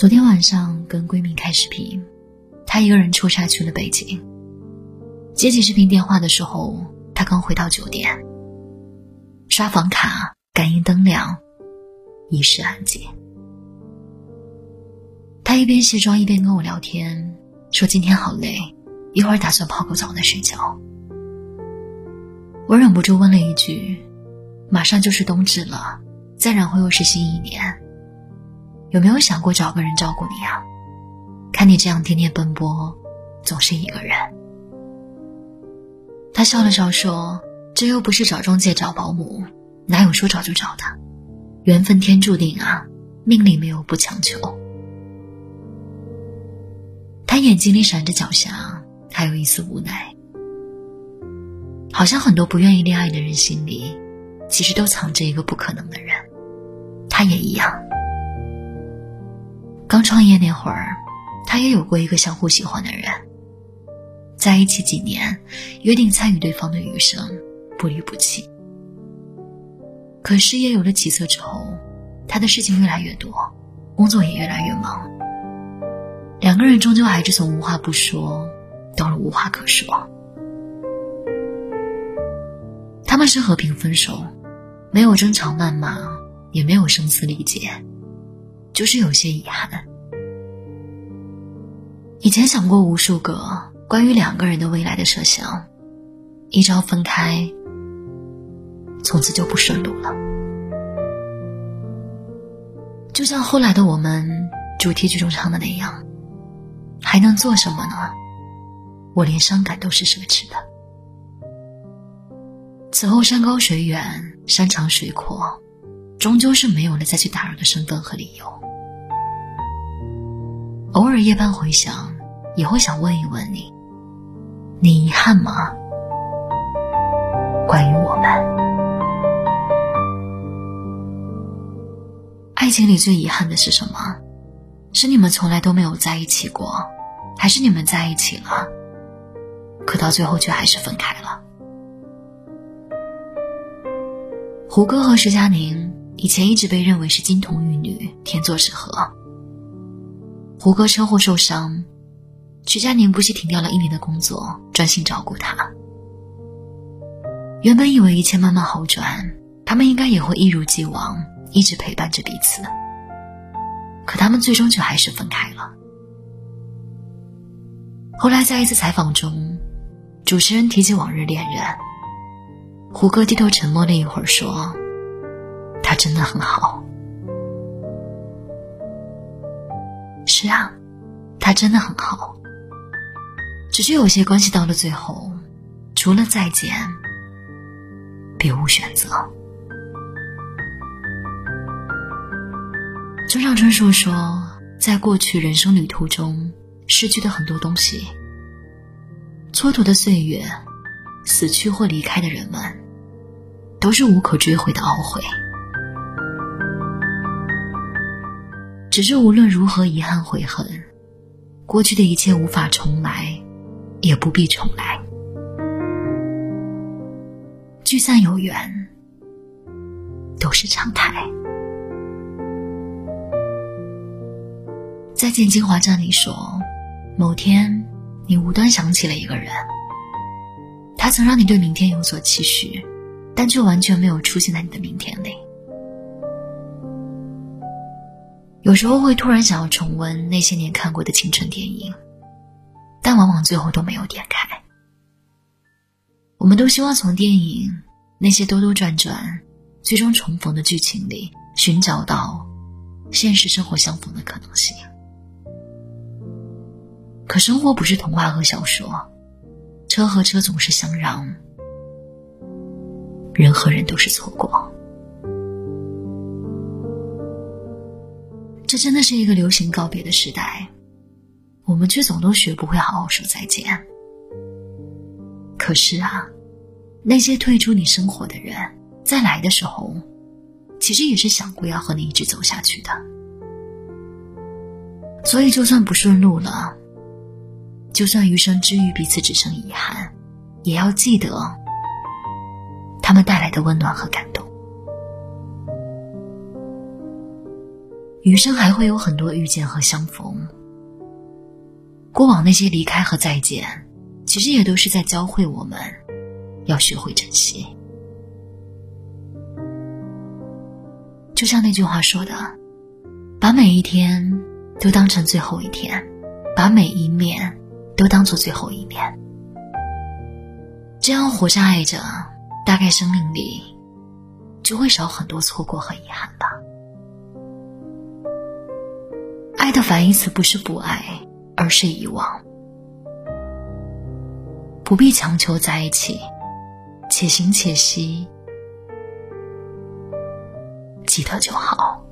昨天晚上跟闺蜜开视频，她一个人出差去了北京。接起视频电话的时候，她刚回到酒店，刷房卡，感应灯亮，一室安静。她一边卸妆一边跟我聊天，说今天好累，一会儿打算泡个澡再睡觉。我忍不住问了一句：“马上就是冬至了，再然后又是新一年。”有没有想过找个人照顾你啊？看你这样天天奔波，总是一个人。他笑了笑说：“这又不是找中介找保姆，哪有说找就找的？缘分天注定啊，命里没有不强求。”他眼睛里闪着狡黠，还有一丝无奈。好像很多不愿意恋爱的人心里，其实都藏着一个不可能的人。他也一样。刚创业那会儿，他也有过一个相互喜欢的人，在一起几年，约定参与对方的余生，不离不弃。可事业有了起色之后，他的事情越来越多，工作也越来越忙，两个人终究还是从无话不说到了无话可说。他们是和平分手，没有争吵谩骂，也没有声嘶力竭。就是有些遗憾。以前想过无数个关于两个人的未来的设想，一朝分开，从此就不顺路了。就像后来的我们主题曲中唱的那样，还能做什么呢？我连伤感都是奢侈的。此后山高水远，山长水阔，终究是没有了再去打扰的身份和理由。偶尔夜半回想，也会想问一问你：你遗憾吗？关于我们，爱情里最遗憾的是什么？是你们从来都没有在一起过，还是你们在一起了，可到最后却还是分开了？胡歌和石佳宁以前一直被认为是金童玉女，天作之合。胡歌车祸受伤，徐佳宁不惜停掉了一年的工作，专心照顾他。原本以为一切慢慢好转，他们应该也会一如既往，一直陪伴着彼此。可他们最终却还是分开了。后来在一次采访中，主持人提起往日恋人，胡歌低头沉默了一会儿，说：“他真的很好。”是啊，他真的很好。只是有些关系到了最后，除了再见，别无选择。村上春树说，在过去人生旅途中失去的很多东西，蹉跎的岁月，死去或离开的人们，都是无可追回的懊悔。只是无论如何遗憾悔恨，过去的一切无法重来，也不必重来。聚散有缘，都是常态。再《见金华站》里说，某天你无端想起了一个人，他曾让你对明天有所期许，但却完全没有出现在你的明天里。有时候会突然想要重温那些年看过的青春电影，但往往最后都没有点开。我们都希望从电影那些兜兜转转、最终重逢的剧情里寻找到现实生活相逢的可能性。可生活不是童话和小说，车和车总是相让，人和人都是错过。这真的是一个流行告别的时代，我们却总都学不会好好说再见。可是啊，那些退出你生活的人，在来的时候，其实也是想过要和你一直走下去的。所以，就算不顺路了，就算余生之余彼此只剩遗憾，也要记得他们带来的温暖和感动。余生还会有很多遇见和相逢。过往那些离开和再见，其实也都是在教会我们，要学会珍惜。就像那句话说的：“把每一天都当成最后一天，把每一面都当做最后一面。”这样活着爱着，大概生命里就会少很多错过和遗憾吧。爱的反义词不是不爱，而是遗忘。不必强求在一起，且行且惜，记得就好。